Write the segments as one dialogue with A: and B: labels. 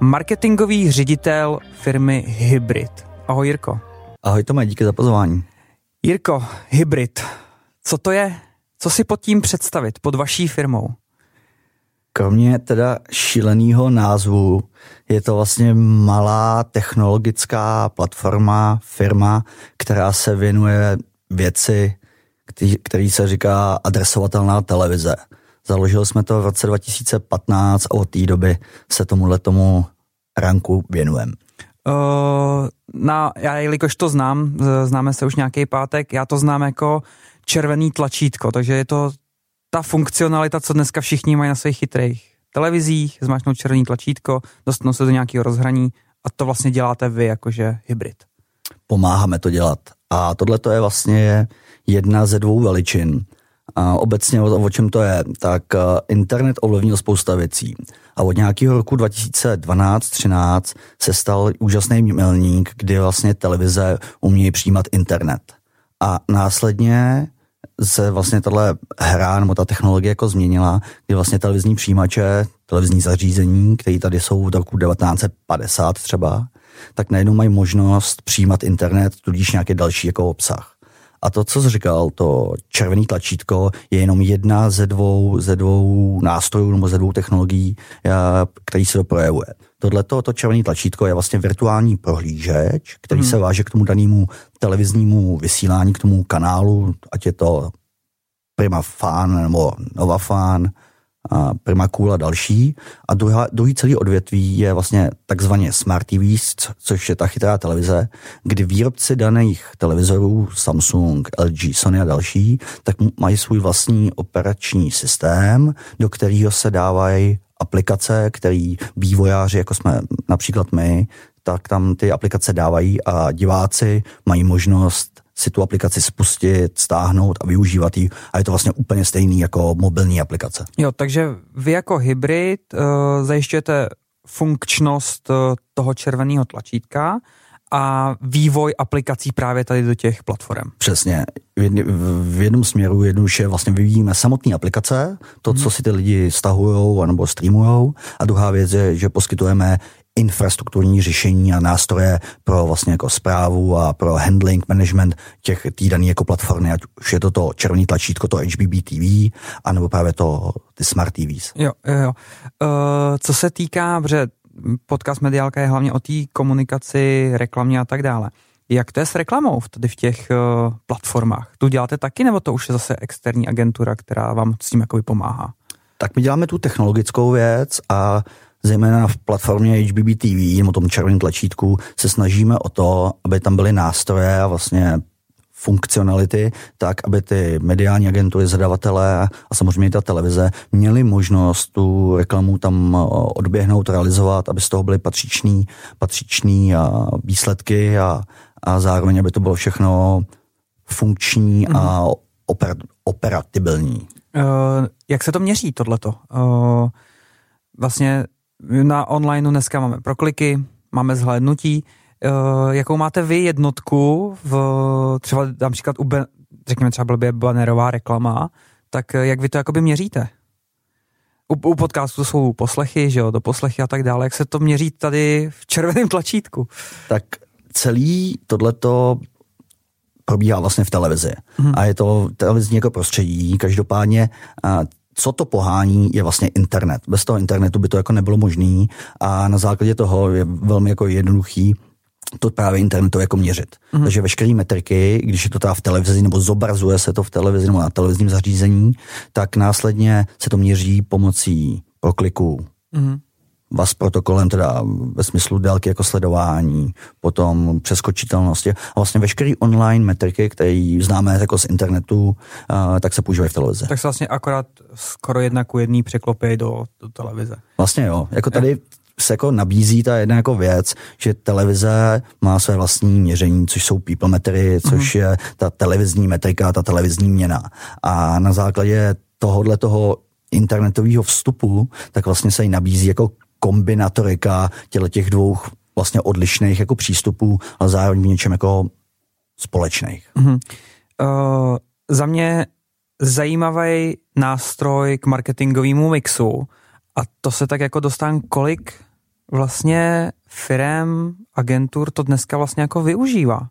A: marketingový ředitel firmy Hybrid. Ahoj Jirko.
B: Ahoj Tome, díky za pozvání.
A: Jirko, Hybrid, co to je? Co si pod tím představit, pod vaší firmou?
B: Kromě teda šíleného názvu je to vlastně malá technologická platforma, firma, která se věnuje věci, který, který se říká adresovatelná televize. Založili jsme to v roce 2015 a od té doby se tomuhle tomu ranku věnujeme.
A: Uh, na, já jelikož to znám, známe se už nějaký pátek, já to znám jako červený tlačítko, takže je to ta funkcionalita, co dneska všichni mají na svých chytrých televizích, zmáčknout červený tlačítko, dostanou se do nějakého rozhraní a to vlastně děláte vy jakože hybrid.
B: Pomáháme to dělat. A tohle to je vlastně jedna ze dvou veličin. A obecně o, o čem to je, tak eh, internet ovlivnil spousta věcí. A od nějakého roku 2012-13 se stal úžasný milník, kdy vlastně televize umějí přijímat internet. A následně se vlastně tahle hra nebo ta technologie jako změnila, kdy vlastně televizní přijímače, televizní zařízení, které tady jsou od roku 1950 třeba, tak najednou mají možnost přijímat internet, tudíž nějaký další jako obsah. A to, co jsi říkal, to červený tlačítko je jenom jedna ze dvou, ze dvou nástrojů nebo ze dvou technologií, který se to projevuje. Tohle to červené tlačítko je vlastně virtuální prohlížeč, který hmm. se váže k tomu danému televiznímu vysílání, k tomu kanálu, ať je to Prima Fan nebo Nova Fan, a Prima Cool a další. A druhá, druhý celý odvětví je vlastně takzvaně Smart TV, což je ta chytrá televize, kdy výrobci daných televizorů, Samsung, LG, Sony a další, tak mají svůj vlastní operační systém, do kterého se dávají aplikace, který vývojáři, jako jsme například my, tak tam ty aplikace dávají a diváci mají možnost si tu aplikaci spustit, stáhnout a využívat ji a je to vlastně úplně stejný jako mobilní aplikace.
A: Jo, takže vy jako hybrid uh, zajišťujete funkčnost uh, toho červeného tlačítka a vývoj aplikací právě tady do těch platform.
B: Přesně. V, jedn, v jednom směru jednoduše vlastně vyvíjíme samotné aplikace, to, hmm. co si ty lidi stahují nebo streamují, a druhá věc je, že poskytujeme infrastrukturní řešení a nástroje pro vlastně jako zprávu a pro handling, management těch týdaný jako platformy, ať už je to to červený tlačítko, to HBB TV, anebo právě to ty smart TVs.
A: Jo, jo, jo. Uh, co se týká, protože podcast Mediálka je hlavně o té komunikaci, reklamě a tak dále. Jak to je s reklamou tady v těch uh, platformách? Tu děláte taky, nebo to už je zase externí agentura, která vám s tím jako pomáhá?
B: Tak my děláme tu technologickou věc a zejména v platformě HBB TV, nebo tom červeném tlačítku, se snažíme o to, aby tam byly nástroje a vlastně funkcionality, tak aby ty mediální agentury, zadavatelé a samozřejmě ta televize měli možnost tu reklamu tam odběhnout, realizovat, aby z toho byly patřičný, patřičný výsledky a, a zároveň, aby to bylo všechno funkční mm. a mhm. oper, operatibilní. Uh,
A: jak se to měří, tohleto? Uh, vlastně na online dneska máme prokliky, máme zhlédnutí. Uh, jakou máte vy jednotku v třeba například u, řekněme třeba blbě banerová reklama, tak eh, jak vy to jakoby měříte? U, u podcastu jsou poslechy, že jo, do poslechy a tak dále. Jak se to měří tady v červeném tlačítku?
B: Tak celý tohleto probíhá vlastně v televizi. Hmm. A je to televizní jako prostředí. Každopádně co to pohání, je vlastně internet. Bez toho internetu by to jako nebylo možné a na základě toho je velmi jako jednoduchý to právě internetu jako měřit. Mm-hmm. Takže veškeré metriky, když je to teda v televizi nebo zobrazuje se to v televizi nebo na televizním zařízení, tak následně se to měří pomocí prokliků. Mm-hmm. VAS protokolem, teda ve smyslu délky jako sledování, potom přeskočitelnosti a vlastně veškeré online metriky, které známe jako z internetu, tak se používají v televizi.
A: Tak se vlastně akorát skoro jedna ku jedný překlopí do, do televize.
B: Vlastně jo, jako tady se jako nabízí ta jedna jako věc, že televize má své vlastní měření, což jsou people metry, což mm. je ta televizní metrika, ta televizní měna. A na základě tohohle toho internetového vstupu, tak vlastně se jí nabízí jako kombinatorika těle těch dvou vlastně odlišných jako přístupů, ale zároveň v něčem jako společných.
A: Mm-hmm. Uh, za mě zajímavý nástroj k marketingovému mixu a to se tak jako dostane kolik vlastně firem, agentur to dneska vlastně jako využívá.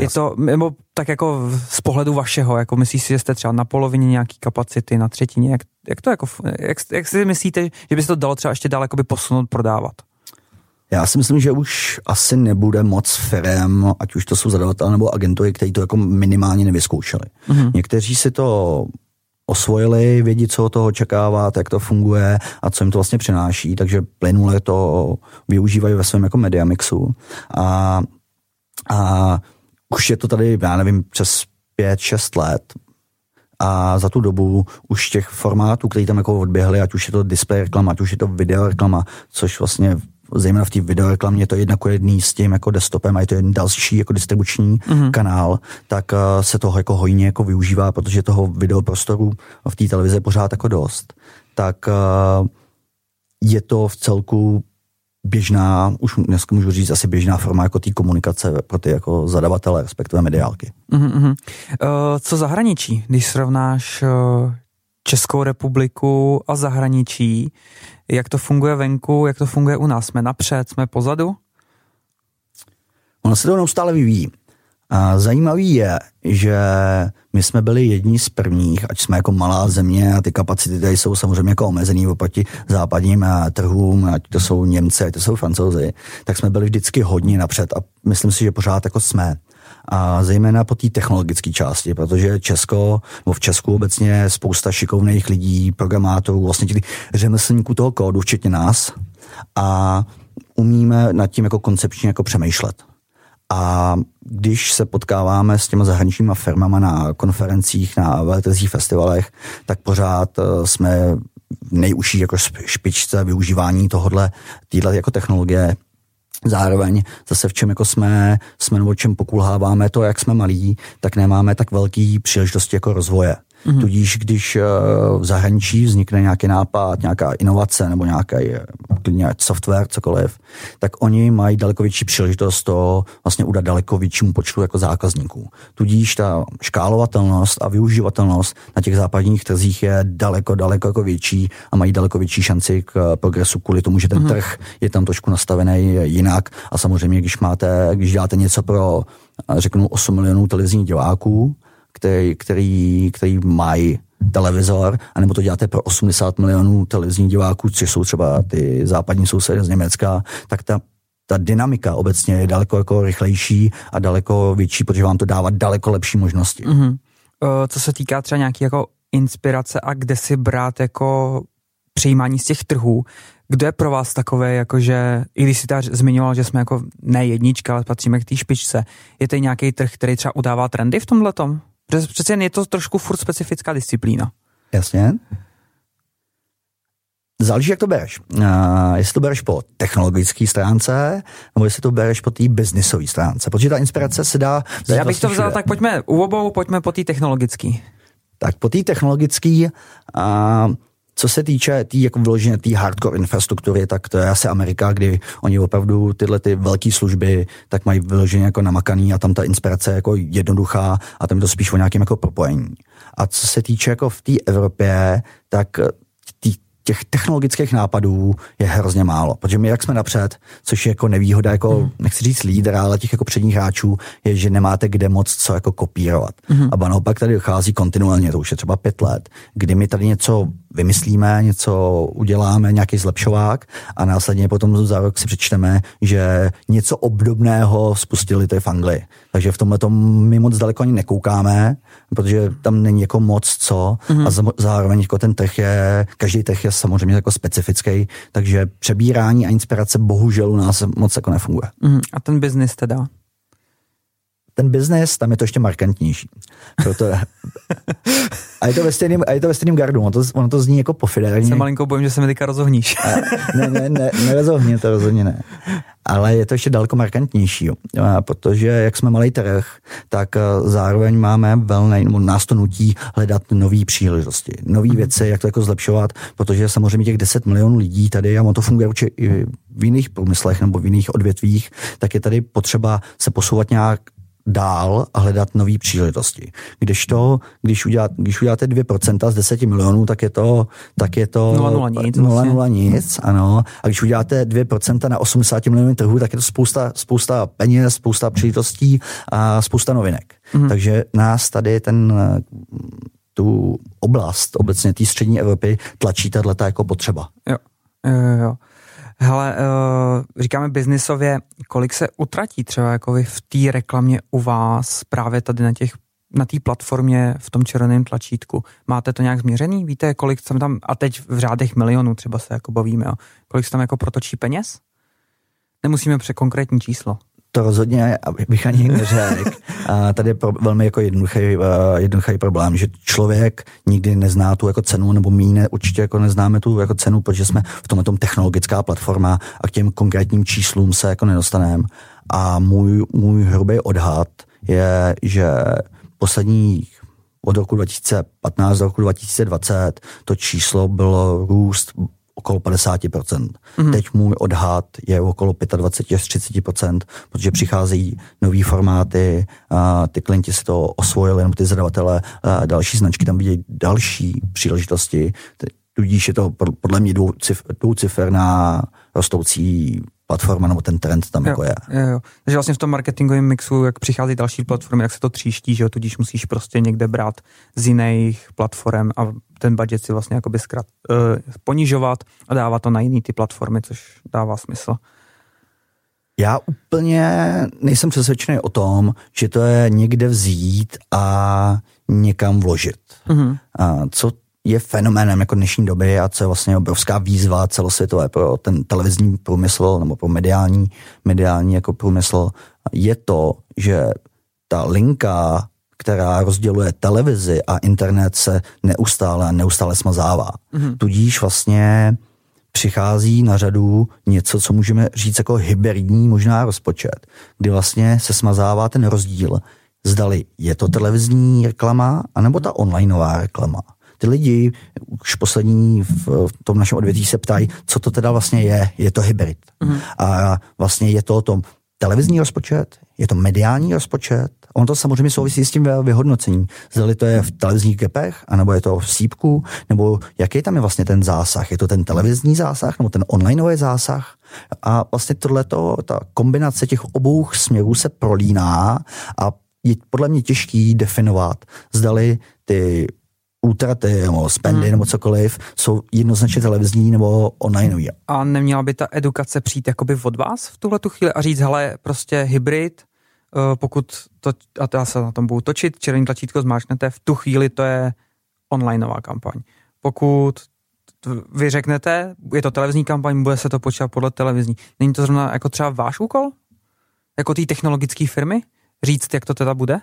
A: Je to, nebo tak jako z pohledu vašeho, jako myslíš si, že jste třeba na polovině nějaký kapacity, na třetině, jak, jak to jako, jak, jak si myslíte, že by se to dalo třeba ještě dál posunout, prodávat?
B: Já si myslím, že už asi nebude moc firm, ať už to jsou zadavatelé nebo agentury, kteří to jako minimálně nevyzkoušeli. Mm-hmm. Někteří si to osvojili, vědí, co od toho očekávat, jak to funguje a co jim to vlastně přináší, takže plynule to využívají ve svém jako media mixu. A, a už je to tady, já nevím, přes pět, šest let, a za tu dobu už těch formátů, které tam jako odběhly, ať už je to display reklama, ať už je to video reklama, což vlastně zejména v té videoreklamě je to jedna jedný s tím jako desktopem a je to jeden další jako distribuční mm-hmm. kanál, tak uh, se toho jako hojně jako využívá, protože toho videoprostoru v té televizi je pořád jako dost. Tak uh, je to v celku běžná, už dneska můžu říct asi běžná forma jako té komunikace pro ty jako zadavatele, respektive mediálky.
A: Mm-hmm. Uh, co zahraničí, když srovnáš uh, Českou republiku a zahraničí, jak to funguje venku, jak to funguje u nás. Jsme napřed, jsme pozadu?
B: Ono se to neustále vyvíjí. A zajímavý je, že my jsme byli jedni z prvních, ať jsme jako malá země a ty kapacity tady jsou samozřejmě jako omezený oproti západním trhům, ať to jsou Němci, ať to jsou Francouzi, tak jsme byli vždycky hodně napřed a myslím si, že pořád jako jsme a zejména po té technologické části, protože Česko, nebo v Česku obecně spousta šikovných lidí, programátorů, vlastně těch řemeslníků toho kódu, včetně nás a umíme nad tím jako koncepčně jako přemýšlet. A když se potkáváme s těma zahraničníma firmama na konferencích, na veletrzích festivalech, tak pořád eh, jsme nejužší jako špičce využívání tohodle, týhle jako technologie Zároveň zase v čem jako jsme, jsme nebo čem pokulháváme to, jak jsme malí, tak nemáme tak velký příležitosti jako rozvoje. Mm-hmm. Tudíž, když eh, v zahraničí vznikne nějaký nápad, nějaká inovace nebo nějaký eh, software, cokoliv, tak oni mají daleko větší příležitost to vlastně udat daleko většímu počtu jako zákazníků. Tudíž ta škálovatelnost a využívatelnost na těch západních trzích je daleko, daleko jako větší a mají daleko větší šanci k eh, progresu kvůli tomu, že ten mm-hmm. trh je tam trošku nastavený jinak a samozřejmě, když máte, když děláte něco pro řeknu 8 milionů televizních diváků, který, který, který mají televizor, anebo to děláte pro 80 milionů televizních diváků, což jsou třeba ty západní sousedy z Německa, tak ta, ta dynamika obecně je daleko jako rychlejší a daleko větší, protože vám to dává daleko lepší možnosti. Mm-hmm.
A: Co se týká třeba nějaký jako inspirace a kde si brát jako přijímání z těch trhů, kdo je pro vás takové, jakože, i když si ta zmiňoval, že jsme jako ne jednička, ale patříme k té špičce, je to nějaký trh, který třeba udává trendy v tomhle Přece jen je to trošku furt specifická disciplína.
B: Jasně. Záleží, jak to bereš. Uh, jestli to bereš po technologické stránce, nebo jestli to bereš po té biznisové stránce. Protože ta inspirace se dá...
A: Já bych to vzal, všude. tak pojďme u obou, pojďme po té technologické.
B: Tak po té technologické uh, co se týče té tý, jako vyloženě té hardcore infrastruktury, tak to je asi Amerika, kdy oni opravdu tyhle ty velké služby tak mají vyloženě jako namakaný a tam ta inspirace je jako jednoduchá a tam je to spíš o nějakém jako propojení. A co se týče jako v té Evropě, tak tý, těch technologických nápadů je hrozně málo, protože my jak jsme napřed, což je jako nevýhoda, jako mm. nechci říct lídra, ale těch jako předních hráčů, je, že nemáte kde moc co jako kopírovat. Mm. A naopak tady dochází kontinuálně, to už je třeba pět let, kdy my tady něco vymyslíme, něco uděláme, nějaký zlepšovák a následně potom za rok si přečteme, že něco obdobného spustili to v Anglii. Takže v tomhle my moc daleko ani nekoukáme, protože tam není jako moc co mm-hmm. a zároveň jako ten trh je, každý trh je samozřejmě jako specifický, takže přebírání a inspirace bohužel u nás moc jako nefunguje.
A: Mm-hmm. A ten biznis teda?
B: Ten biznes, tam je to ještě markantnější. Proto, a, je to ve stejným, a je to ve stejným gardu, ono to, ono to zní jako pofidérně.
A: Se malinko bojím, že se mi teďka rozohníš.
B: ne, ne, ne, nerozohně, to rozhodně ne. Ale je to ještě daleko markantnější, jo. protože jak jsme malý trh, tak eh, zároveň máme velmi, nebo nás to nutí hledat nové příležitosti, nové mm. věci, jak to jako zlepšovat, protože samozřejmě těch 10 milionů lidí tady, a ono to funguje určitě i v jiných průmyslech nebo v jiných odvětvích, tak je tady potřeba se posouvat nějak dál a hledat nové příležitosti. Když to, když, udělat, když uděláte 2% z 10 milionů, tak je to, tak je to
A: 0,0 nic,
B: 0, 0 nic, ano. A když uděláte 2% na 80 milionů trhu, tak je to spousta, spousta peněz, spousta příležitostí a spousta novinek. Mm-hmm. Takže nás tady ten tu oblast obecně té střední Evropy tlačí tato jako potřeba.
A: Jo, jo, jo. Hele, uh, říkáme biznisově, kolik se utratí třeba jako vy v té reklamě u vás právě tady na těch na té platformě v tom červeném tlačítku. Máte to nějak změřený? Víte, kolik tam tam, a teď v řádech milionů třeba se jako bavíme, jo. kolik se tam jako protočí peněz? Nemusíme pře konkrétní číslo
B: to rozhodně bych ani neřekl. A tady je pro, velmi jako jednoduchý, uh, jednoduchý problém, že člověk nikdy nezná tu jako cenu, nebo my ne, určitě jako neznáme tu jako cenu, protože jsme v tomhle tom technologická platforma a k těm konkrétním číslům se jako nedostaneme. A můj, můj hrubý odhad je, že posledních od roku 2015 do roku 2020 to číslo bylo růst okolo 50%. Mm-hmm. Teď můj odhad je okolo 25 až 30%, protože přicházejí nové formáty, a ty klienti si to osvojili, nebo ty zadavatele, a další značky tam vidějí další příležitosti, tudíž je to podle mě dvouciferná rostoucí platforma nebo ten trend tam
A: jo,
B: jako je.
A: Jo, jo. Takže vlastně v tom marketingovém mixu, jak přichází další platformy, jak se to tříští, že jo, tudíž musíš prostě někde brát z jiných platform a ten budget si vlastně jakoby zkrat, uh, ponižovat a dávat to na jiný ty platformy, což dává smysl.
B: Já úplně nejsem přesvědčený o tom, že to je někde vzít a někam vložit. Mm-hmm. A co je fenoménem jako dnešní doby a co je vlastně obrovská výzva celosvětové pro ten televizní průmysl nebo pro mediální, mediální jako průmysl, je to, že ta linka, která rozděluje televizi a internet se neustále a neustále smazává. Mm-hmm. Tudíž vlastně přichází na řadu něco, co můžeme říct jako hybridní možná rozpočet, kdy vlastně se smazává ten rozdíl, zdali je to televizní reklama, anebo ta onlineová reklama ty lidi už poslední v, v tom našem odvětví se ptají, co to teda vlastně je. Je to hybrid. Mm. A vlastně je to o tom televizní rozpočet, je to mediální rozpočet, On to samozřejmě souvisí s tím vyhodnocením. Zdali to je v televizních gepech, anebo je to v sípku, nebo jaký tam je vlastně ten zásah. Je to ten televizní zásah, nebo ten onlineový zásah? A vlastně tohleto, ta kombinace těch obou směrů se prolíná a je podle mě těžký definovat, zdali ty útraty nebo spendy hmm. nebo cokoliv jsou jednoznačně televizní nebo online.
A: A neměla by ta edukace přijít jakoby od vás v tuhle tu chvíli a říct, hele, prostě hybrid, pokud to, a já se na tom budu točit, červený tlačítko zmáčknete, v tu chvíli to je onlineová kampaň. Pokud vy řeknete, je to televizní kampaň, bude se to počítat podle televizní. Není to zrovna jako třeba váš úkol? Jako té technologické firmy? Říct, jak to teda bude?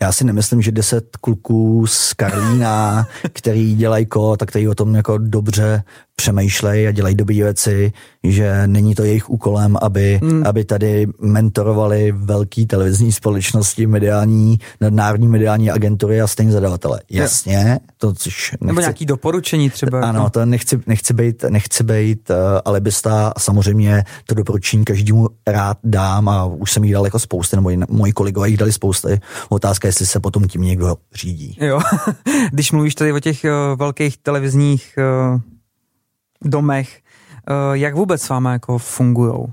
B: Já si nemyslím, že deset kluků z Karlína, který dělají kód a který o tom jako dobře přemýšlejí a dělají dobré věci, že není to jejich úkolem, aby, hmm. aby tady mentorovali velký televizní společnosti, mediální, nadnárodní mediální agentury a stejně zadavatele. Jasně, to což
A: nechci, Nebo nějaký doporučení třeba.
B: Ano, jako. to nechci, nechci být, nechci být uh, alibista a samozřejmě to doporučení každému rád dám a už jsem jí dal jako spousty, nebo moji kolegové jich dali spousty. Otázka, jestli se potom tím někdo řídí.
A: Jo, když mluvíš tady o těch uh, velkých televizních uh domech. Eh, jak vůbec s váma jako fungují?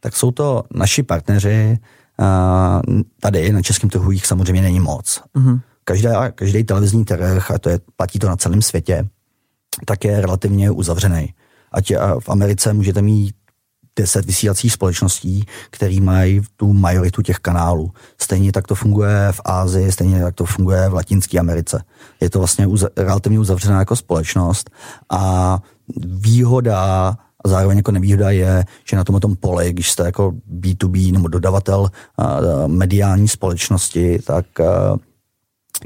B: Tak jsou to naši partneři, eh, tady na českém trhu jich samozřejmě není moc. Mm-hmm. Každá, každý televizní trh, a to je, platí to na celém světě, tak je relativně uzavřený. Ať v Americe můžete mít deset vysílacích společností, které mají tu majoritu těch kanálů. Stejně tak to funguje v Ázii, stejně tak to funguje v Latinské Americe. Je to vlastně uz- relativně uzavřená jako společnost a výhoda A zároveň jako nevýhoda je, že na tomto poli, když jste jako B2B nebo dodavatel mediální společnosti, tak,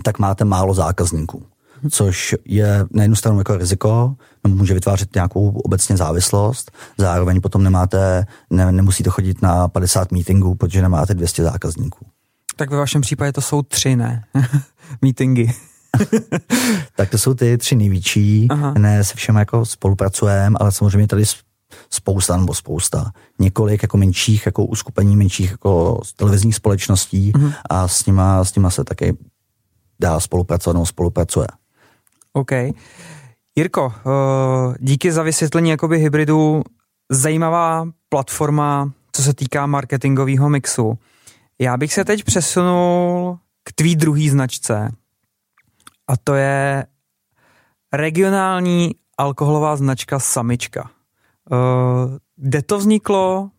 B: tak máte málo zákazníků což je na jednu stranu jako riziko, může vytvářet nějakou obecně závislost, zároveň potom nemáte, ne, nemusíte chodit na 50 meetingů, protože nemáte 200 zákazníků.
A: Tak ve vašem případě to jsou tři, ne? Meetingy.
B: tak to jsou ty tři největší, Aha. ne se všem jako spolupracujeme, ale samozřejmě tady spousta nebo spousta, několik jako menších jako uskupení menších jako televizních společností uh-huh. a s nima, s nima se taky dá spolupracovat nebo spolupracuje.
A: OK. Jirko, eh, díky za vysvětlení jakoby hybridu. Zajímavá platforma, co se týká marketingového mixu. Já bych se teď přesunul k tvý druhý značce a to je regionální alkoholová značka Samička. Uh, kde to vzniklo?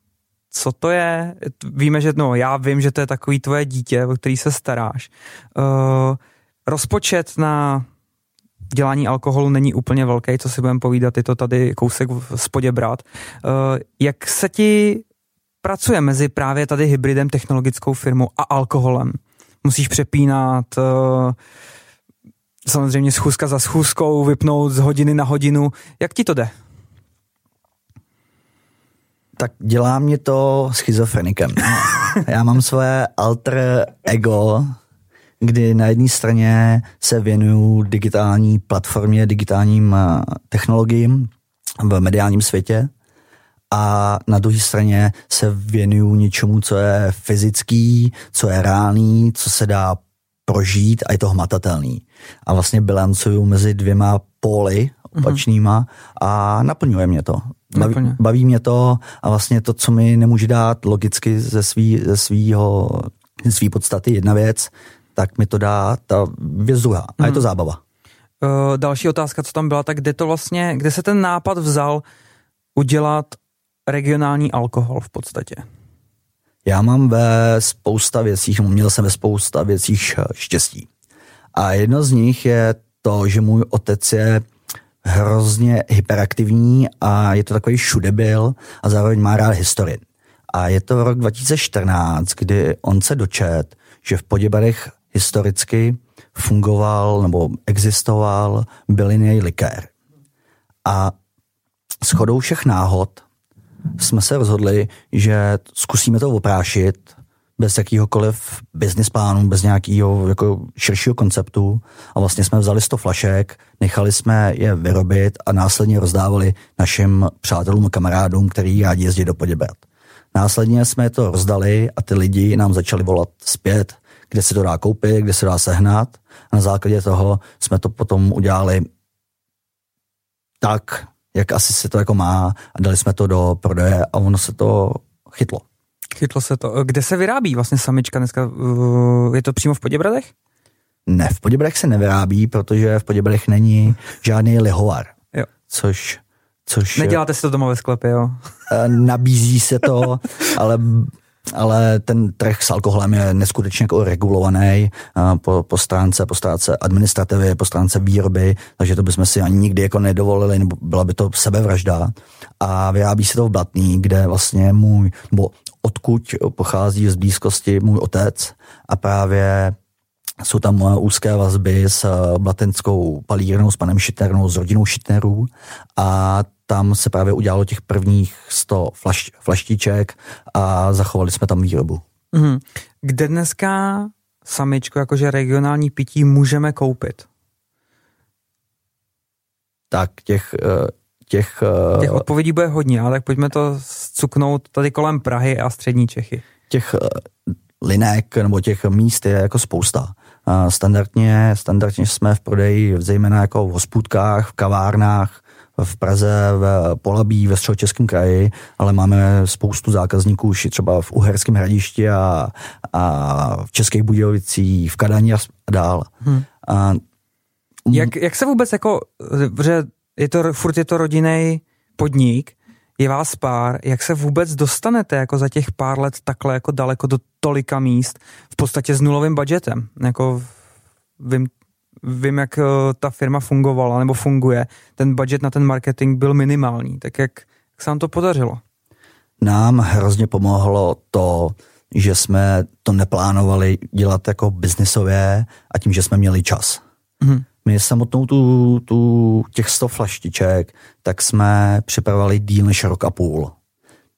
A: Co to je? Víme, že no, já vím, že to je takový tvoje dítě, o který se staráš. Uh, rozpočet na dělání alkoholu není úplně velký, co si budeme povídat, je to tady kousek v spodě brát. Uh, jak se ti pracuje mezi právě tady hybridem, technologickou firmou a alkoholem? Musíš přepínat uh, samozřejmě schůzka za schůzkou, vypnout z hodiny na hodinu. Jak ti to jde?
B: Tak dělá mě to schizofrenikem. Já mám své alter ego, kdy na jedné straně se věnuju digitální platformě, digitálním eh, technologiím v mediálním světě a na druhé straně se věnuju něčemu, co je fyzický, co je reálný, co se dá prožít a je to hmatatelný. A vlastně bilancuju mezi dvěma póly opačnýma mm-hmm. a naplňuje mě to. Baví, baví mě to a vlastně to, co mi nemůže dát logicky ze svý, ze svýho, ze svý podstaty jedna věc, tak mi to dá ta věc druhá. A je to mhm. zábava.
A: Uh, další otázka, co tam byla, tak kde to vlastně, kde se ten nápad vzal udělat regionální alkohol v podstatě?
B: Já mám ve spousta věcích, měl jsem ve spousta věcích štěstí. A jedno z nich je to, že můj otec je hrozně hyperaktivní a je to takový šudebil a zároveň má rád historii. A je to rok 2014, kdy on se dočet, že v Poděbarech historicky fungoval nebo existoval bylinej likér. A chodou všech náhod jsme se rozhodli, že zkusíme to oprášit bez jakýhokoliv business plánu, bez nějakého jako širšího konceptu a vlastně jsme vzali 100 flašek, nechali jsme je vyrobit a následně rozdávali našim přátelům a kamarádům, který rádi jezdí do Poděbrat. Následně jsme to rozdali a ty lidi nám začali volat zpět, kde se to dá koupit, kde se dá sehnat. A na základě toho jsme to potom udělali tak, jak asi se to jako má a dali jsme to do prodeje a ono se to chytlo.
A: Chytlo se to. Kde se vyrábí vlastně samička dneska? Je to přímo v Poděbradech?
B: Ne, v Poděbradech se nevyrábí, protože v Poděbradech není žádný lihovar.
A: Jo.
B: Což Což,
A: Neděláte si to doma ve sklepě, jo?
B: Eh, nabízí se to, ale ale ten trh s alkoholem je neskutečně jako regulovaný po, po, stránce, po stránce administrativy, po stránce výroby, takže to bychom si ani nikdy jako nedovolili, nebo byla by to sebevražda. A vyrábí se to v Blatný, kde vlastně můj, nebo odkud pochází z blízkosti můj otec a právě jsou tam úzké vazby s eh, blatenskou palírnou, s panem Šitnernou, s rodinou Šitnerů a tam se právě udělalo těch prvních 100 flaš, flaštiček a zachovali jsme tam výrobu.
A: Mm. Kde dneska samičko, jakože regionální pití, můžeme koupit?
B: Tak těch, eh, těch...
A: Eh, těch odpovědí bude hodně, ale tak pojďme to cuknout tady kolem Prahy a střední Čechy.
B: Těch eh, linek nebo těch míst je jako spousta. Standardně, standardně jsme v prodeji zejména jako v hospůdkách, v kavárnách, v Praze, v Polabí, ve středočeském kraji, ale máme spoustu zákazníků už třeba v Uherském hradišti a, a v Českých Budějovicích, v Kadani a dál. Hmm. A,
A: jak, jak se vůbec jako, že je to, furt je to rodinný podnik, je vás pár, jak se vůbec dostanete jako za těch pár let takhle jako daleko do tolika míst, v podstatě s nulovým budgetem, jako vím, vím, jak eh, ta firma fungovala nebo funguje, ten budget na ten marketing byl minimální, tak jak, Jak se vám to podařilo?
B: Nám hrozně pomohlo to, že jsme to neplánovali dělat jako biznisově a tím, že jsme měli čas. Mm. My samotnou tu, tu těch 100 flaštiček, tak jsme připravovali díl než rok a půl.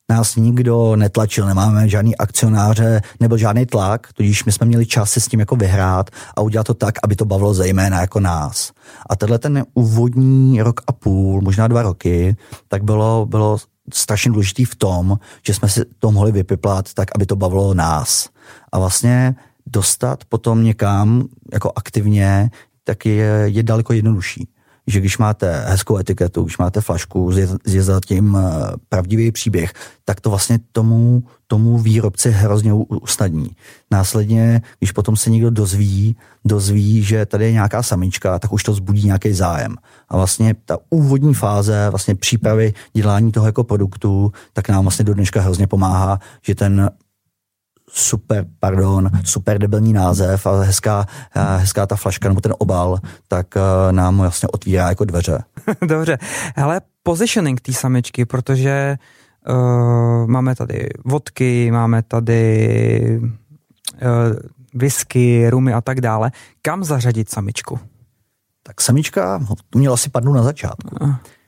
B: Nás nikdo netlačil, nemáme žádný akcionáře, nebo žádný tlak, tudíž my jsme měli čas si s tím jako vyhrát a udělat to tak, aby to bavilo zejména jako nás. A tenhle ten úvodní rok a půl, možná dva roky, tak bylo, bylo strašně důležitý v tom, že jsme si to mohli vypiplat tak, aby to bavilo nás. A vlastně dostat potom někam jako aktivně, tak je, je daleko jednodušší. Že když máte hezkou etiketu, když máte flašku, je za tím eh, pravdivý příběh, tak to vlastně tomu, tomu výrobci hrozně usnadní. Následně, když potom se někdo dozví, dozví, že tady je nějaká samička, tak už to zbudí nějaký zájem. A vlastně ta úvodní fáze vlastně přípravy dělání toho jako produktu, tak nám vlastně do dneška hrozně pomáhá, že ten super, pardon, super debilní název a hezká, hezká ta flaška nebo ten obal, tak uh, nám vlastně otvírá jako dveře.
A: Dobře, hele, positioning té samičky, protože uh, máme tady vodky, máme tady uh, whisky, rumy a tak dále. Kam zařadit samičku?
B: Tak samička, tu měla asi padnout na začátku.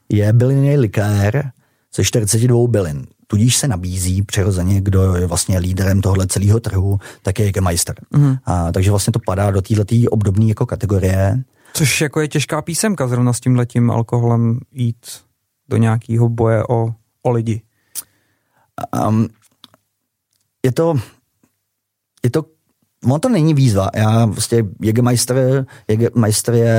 B: Je bylinný likér ze 42 bylin. Tudíž se nabízí přirozeně, kdo je vlastně líderem tohle celého trhu, tak je Jägermeister. Mm. A, takže vlastně to padá do této obdobné jako kategorie.
A: Což jako je těžká písemka zrovna s tímhletím alkoholem jít do nějakého boje o, o lidi.
B: Um, je to, je to, on to není výzva. Já vlastně Jägermeister, Jägermeister je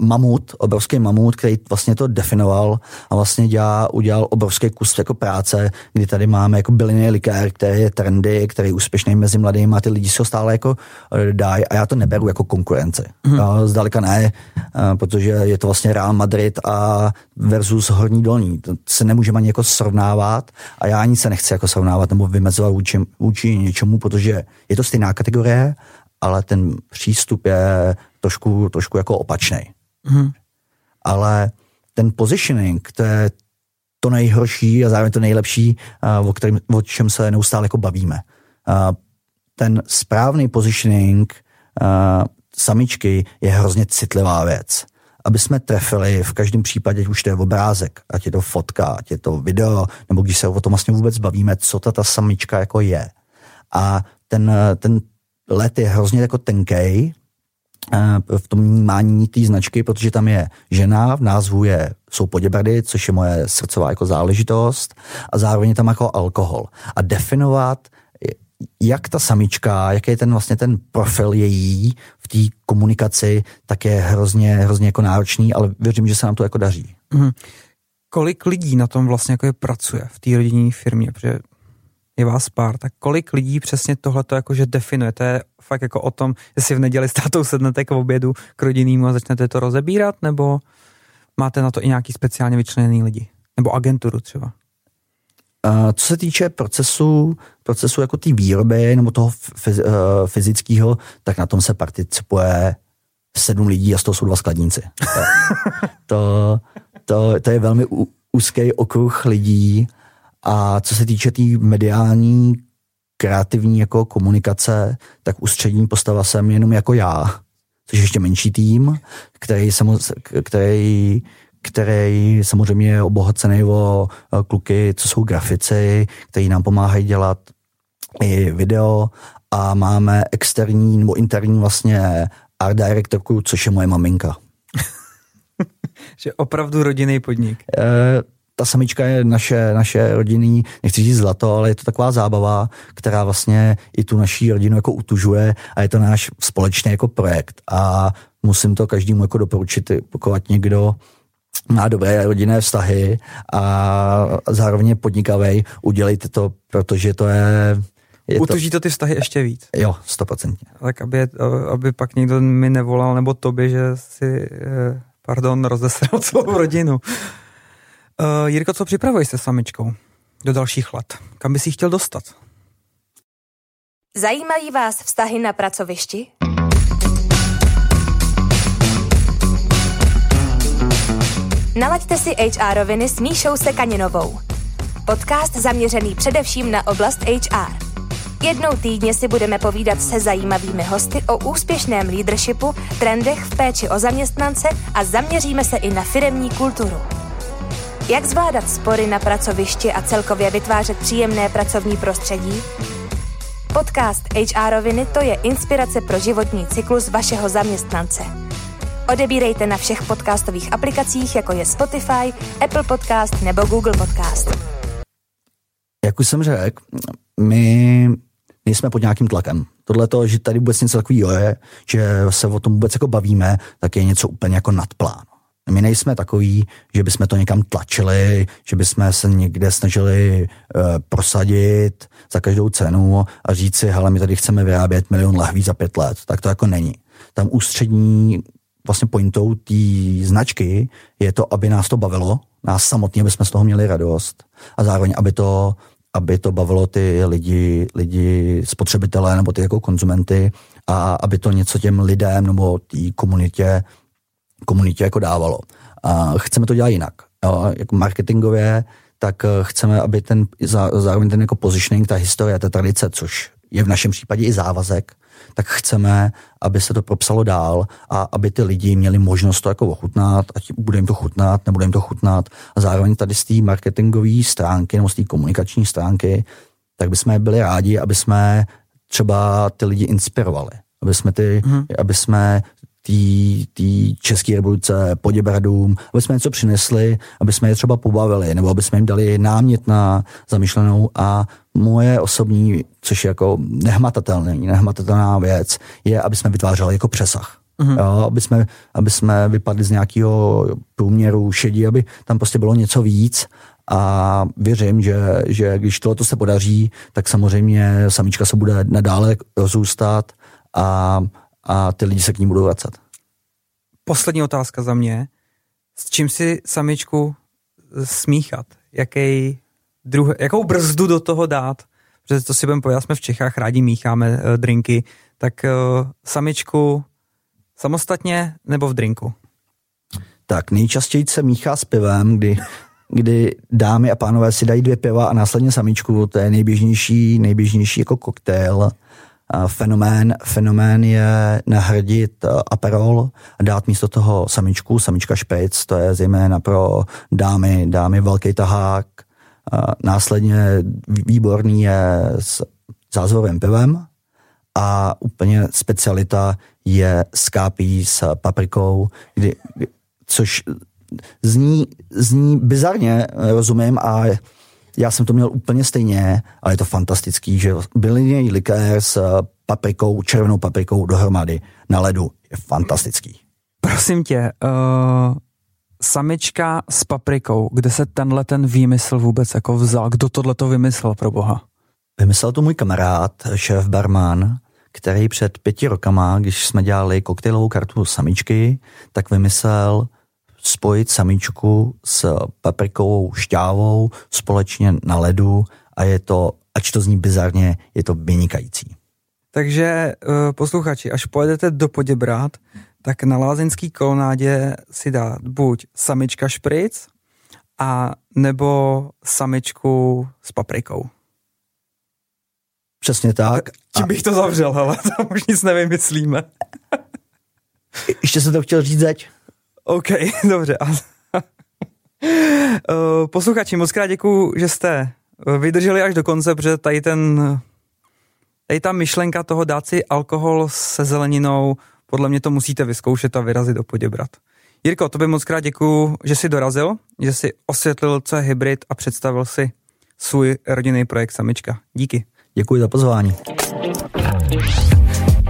B: mamut, obrovský mamut, který vlastně to definoval a vlastně dělá, udělal obrovský kus jako práce, kdy tady máme jako bylinný likér, který je trendy, který je úspěšný mezi mladými a ty lidi se ho stále jako eh, dají a já to neberu jako konkurenci. Mm. Zdaleka ne, eh, protože je to vlastně Real Madrid a versus Horní Dolní. To se nemůžeme ani jako srovnávat a já ani se nechci jako srovnávat nebo vymezovat vůči, vůči něčemu, protože je to stejná kategorie, ale ten přístup je trošku, trošku jako opačný. Hmm. Ale ten positioning, to je to nejhorší a zároveň to nejlepší, o, kterém, o čem se neustále jako bavíme. Ten správný positioning samičky je hrozně citlivá věc. Aby jsme trefili v každém případě, už to je obrázek, ať je to fotka, ať je to video, nebo když se o tom vlastně vůbec bavíme, co ta, ta samička jako je. A ten, ten let je hrozně jako tenkej, v tom vnímání té značky, protože tam je žena, v názvu je, jsou poděbrady, což je moje srdcová jako záležitost a zároveň tam jako alkohol. A definovat, jak ta samička, jaký je ten vlastně ten profil její v té komunikaci, tak je hrozně, hrozně jako náročný, ale věřím, že se nám to jako daří. Mm.
A: Kolik lidí na tom vlastně jako je pracuje v té rodinné firmě? Protože je vás pár, tak kolik lidí přesně tohle to jakože definuje? To je fakt jako o tom, jestli v neděli s tátou sednete k obědu k rodinným a začnete to rozebírat, nebo máte na to i nějaký speciálně vyčleněný lidi? Nebo agenturu třeba?
B: Co se týče procesu, procesu jako té výroby nebo toho uh, fyzického, tak na tom se participuje sedm lidí a z toho jsou dva skladníci. to, to, to je velmi úzký okruh lidí a co se týče té tý mediální kreativní jako komunikace, tak ústřední postava jsem jenom jako já, což je ještě menší tým, který, samoz, který, který samozřejmě je obohacený o kluky, co jsou grafici, kteří nám pomáhají dělat i video a máme externí nebo interní vlastně art directorku, což je moje maminka.
A: že opravdu rodinný podnik. E,
B: ta samička je naše, naše rodinný, nechci říct zlato, ale je to taková zábava, která vlastně i tu naší rodinu jako utužuje a je to náš společný jako projekt a musím to každému jako doporučit, pokud někdo má dobré rodinné vztahy a zároveň je podnikavej, udělejte to, protože to je
A: je Utuží to ty vztahy ještě víc.
B: Jo, stoprocentně.
A: Tak aby, aby pak někdo mi nevolal, nebo tobě, že si, eh, pardon, rozesral celou rodinu. Uh, Jirko, co připravuješ se samičkou do dalších let? Kam bys ji chtěl dostat?
C: Zajímají vás vztahy na pracovišti? Nalaďte si HR roviny s Míšou Sekaninovou. Podcast zaměřený především na oblast HR. Jednou týdně si budeme povídat se zajímavými hosty o úspěšném leadershipu, trendech v péči o zaměstnance a zaměříme se i na firemní kulturu. Jak zvládat spory na pracovišti a celkově vytvářet příjemné pracovní prostředí? Podcast HR roviny to je inspirace pro životní cyklus vašeho zaměstnance. Odebírejte na všech podcastových aplikacích, jako je Spotify, Apple Podcast nebo Google Podcast.
B: Jak už jsem řekl, my nejsme pod nějakým tlakem. Tohle to, že tady vůbec něco takového je, že se o tom vůbec jako bavíme, tak je něco úplně jako nadplán. My nejsme takový, že bychom to někam tlačili, že bychom se někde snažili uh, prosadit za každou cenu a říct si, hele, my tady chceme vyrábět milion lahví za pět let. Tak to jako není. Tam ústřední vlastně pointou té značky je to, aby nás to bavilo, nás samotně, aby jsme z toho měli radost a zároveň, aby to, aby to bavilo ty lidi, lidi spotřebitelé nebo ty jako konzumenty a aby to něco těm lidem nebo té komunitě, komunitě jako dávalo. A chceme to dělat jinak. Jo, jako marketingově, tak chceme, aby ten, zároveň ten jako positioning, ta historie, ta tradice, což je v našem případě i závazek, tak chceme, aby se to propsalo dál a aby ty lidi měli možnost to jako ochutnat, ať bude jim to chutnat, nebude jim to chutnat. A zároveň tady z té marketingové stránky nebo z té komunikační stránky, tak bychom byli rádi, aby jsme třeba ty lidi inspirovali. Aby jsme, ty, hmm. aby jsme té české revoluce, poděbradům, aby jsme něco přinesli, aby jsme je třeba pobavili, nebo aby jsme jim dali námět na zamýšlenou a moje osobní, což je jako nehmatatelný, nehmatatelná věc, je, aby jsme vytvářeli jako přesah. Mm-hmm. Jo, aby, jsme, aby jsme vypadli z nějakého průměru šedí, aby tam prostě bylo něco víc a věřím, že, že když tohle se podaří, tak samozřejmě samička se bude nadále rozrůstat a, a ty lidi se k ní budou vracet.
A: Poslední otázka za mě. S čím si samičku smíchat? Jaký druh, jakou brzdu do toho dát? Protože to si budeme povedat, jsme v Čechách, rádi mícháme uh, drinky, tak uh, samičku samostatně nebo v drinku?
B: Tak nejčastěji se míchá s pivem, kdy, kdy dámy a pánové si dají dvě piva a následně samičku, to je nejběžnější, nejběžnější jako koktejl. Fenomén, fenomén je nahradit Aperol a dát místo toho samičku, samička špejc, to je zejména pro dámy, dámy velký tahák, Následně výborný je s zázvovým pivem a úplně specialita je skápí s paprikou, kdy, což zní, zní bizarně, rozumím, a já jsem to měl úplně stejně, ale je to fantastický, že byliněj likér s paprikou, červenou paprikou dohromady na ledu je fantastický.
A: Prosím tě, uh, samička s paprikou, kde se tenhle ten výmysl vůbec jako vzal? Kdo tohle to vymyslel pro boha?
B: Vymyslel to můj kamarád, šéf barman, který před pěti rokama, když jsme dělali koktejlovou kartu samičky, tak vymyslel spojit samičku s paprikovou šťávou společně na ledu a je to, ač to zní bizarně, je to vynikající.
A: Takže uh, posluchači, až pojedete do Poděbrát, tak na lázeňský kolonádě si dá buď samička špric, a nebo samičku s paprikou.
B: Přesně tak.
A: Tím bych to zavřel, ale tam už nic nevymyslíme.
B: Ještě jsem to chtěl říct zeď.
A: OK, dobře. Eh, posluchači, moc krát děkuju, že jste vydrželi až do konce, protože tady ten tady ta myšlenka toho dát si alkohol se zeleninou podle mě to musíte vyzkoušet a vyrazit do Poděbrat. Jirko, to by moc krát děkuju, že jsi dorazil, že jsi osvětlil, co je hybrid a představil si svůj rodinný projekt Samička. Díky.
B: Děkuji za pozvání.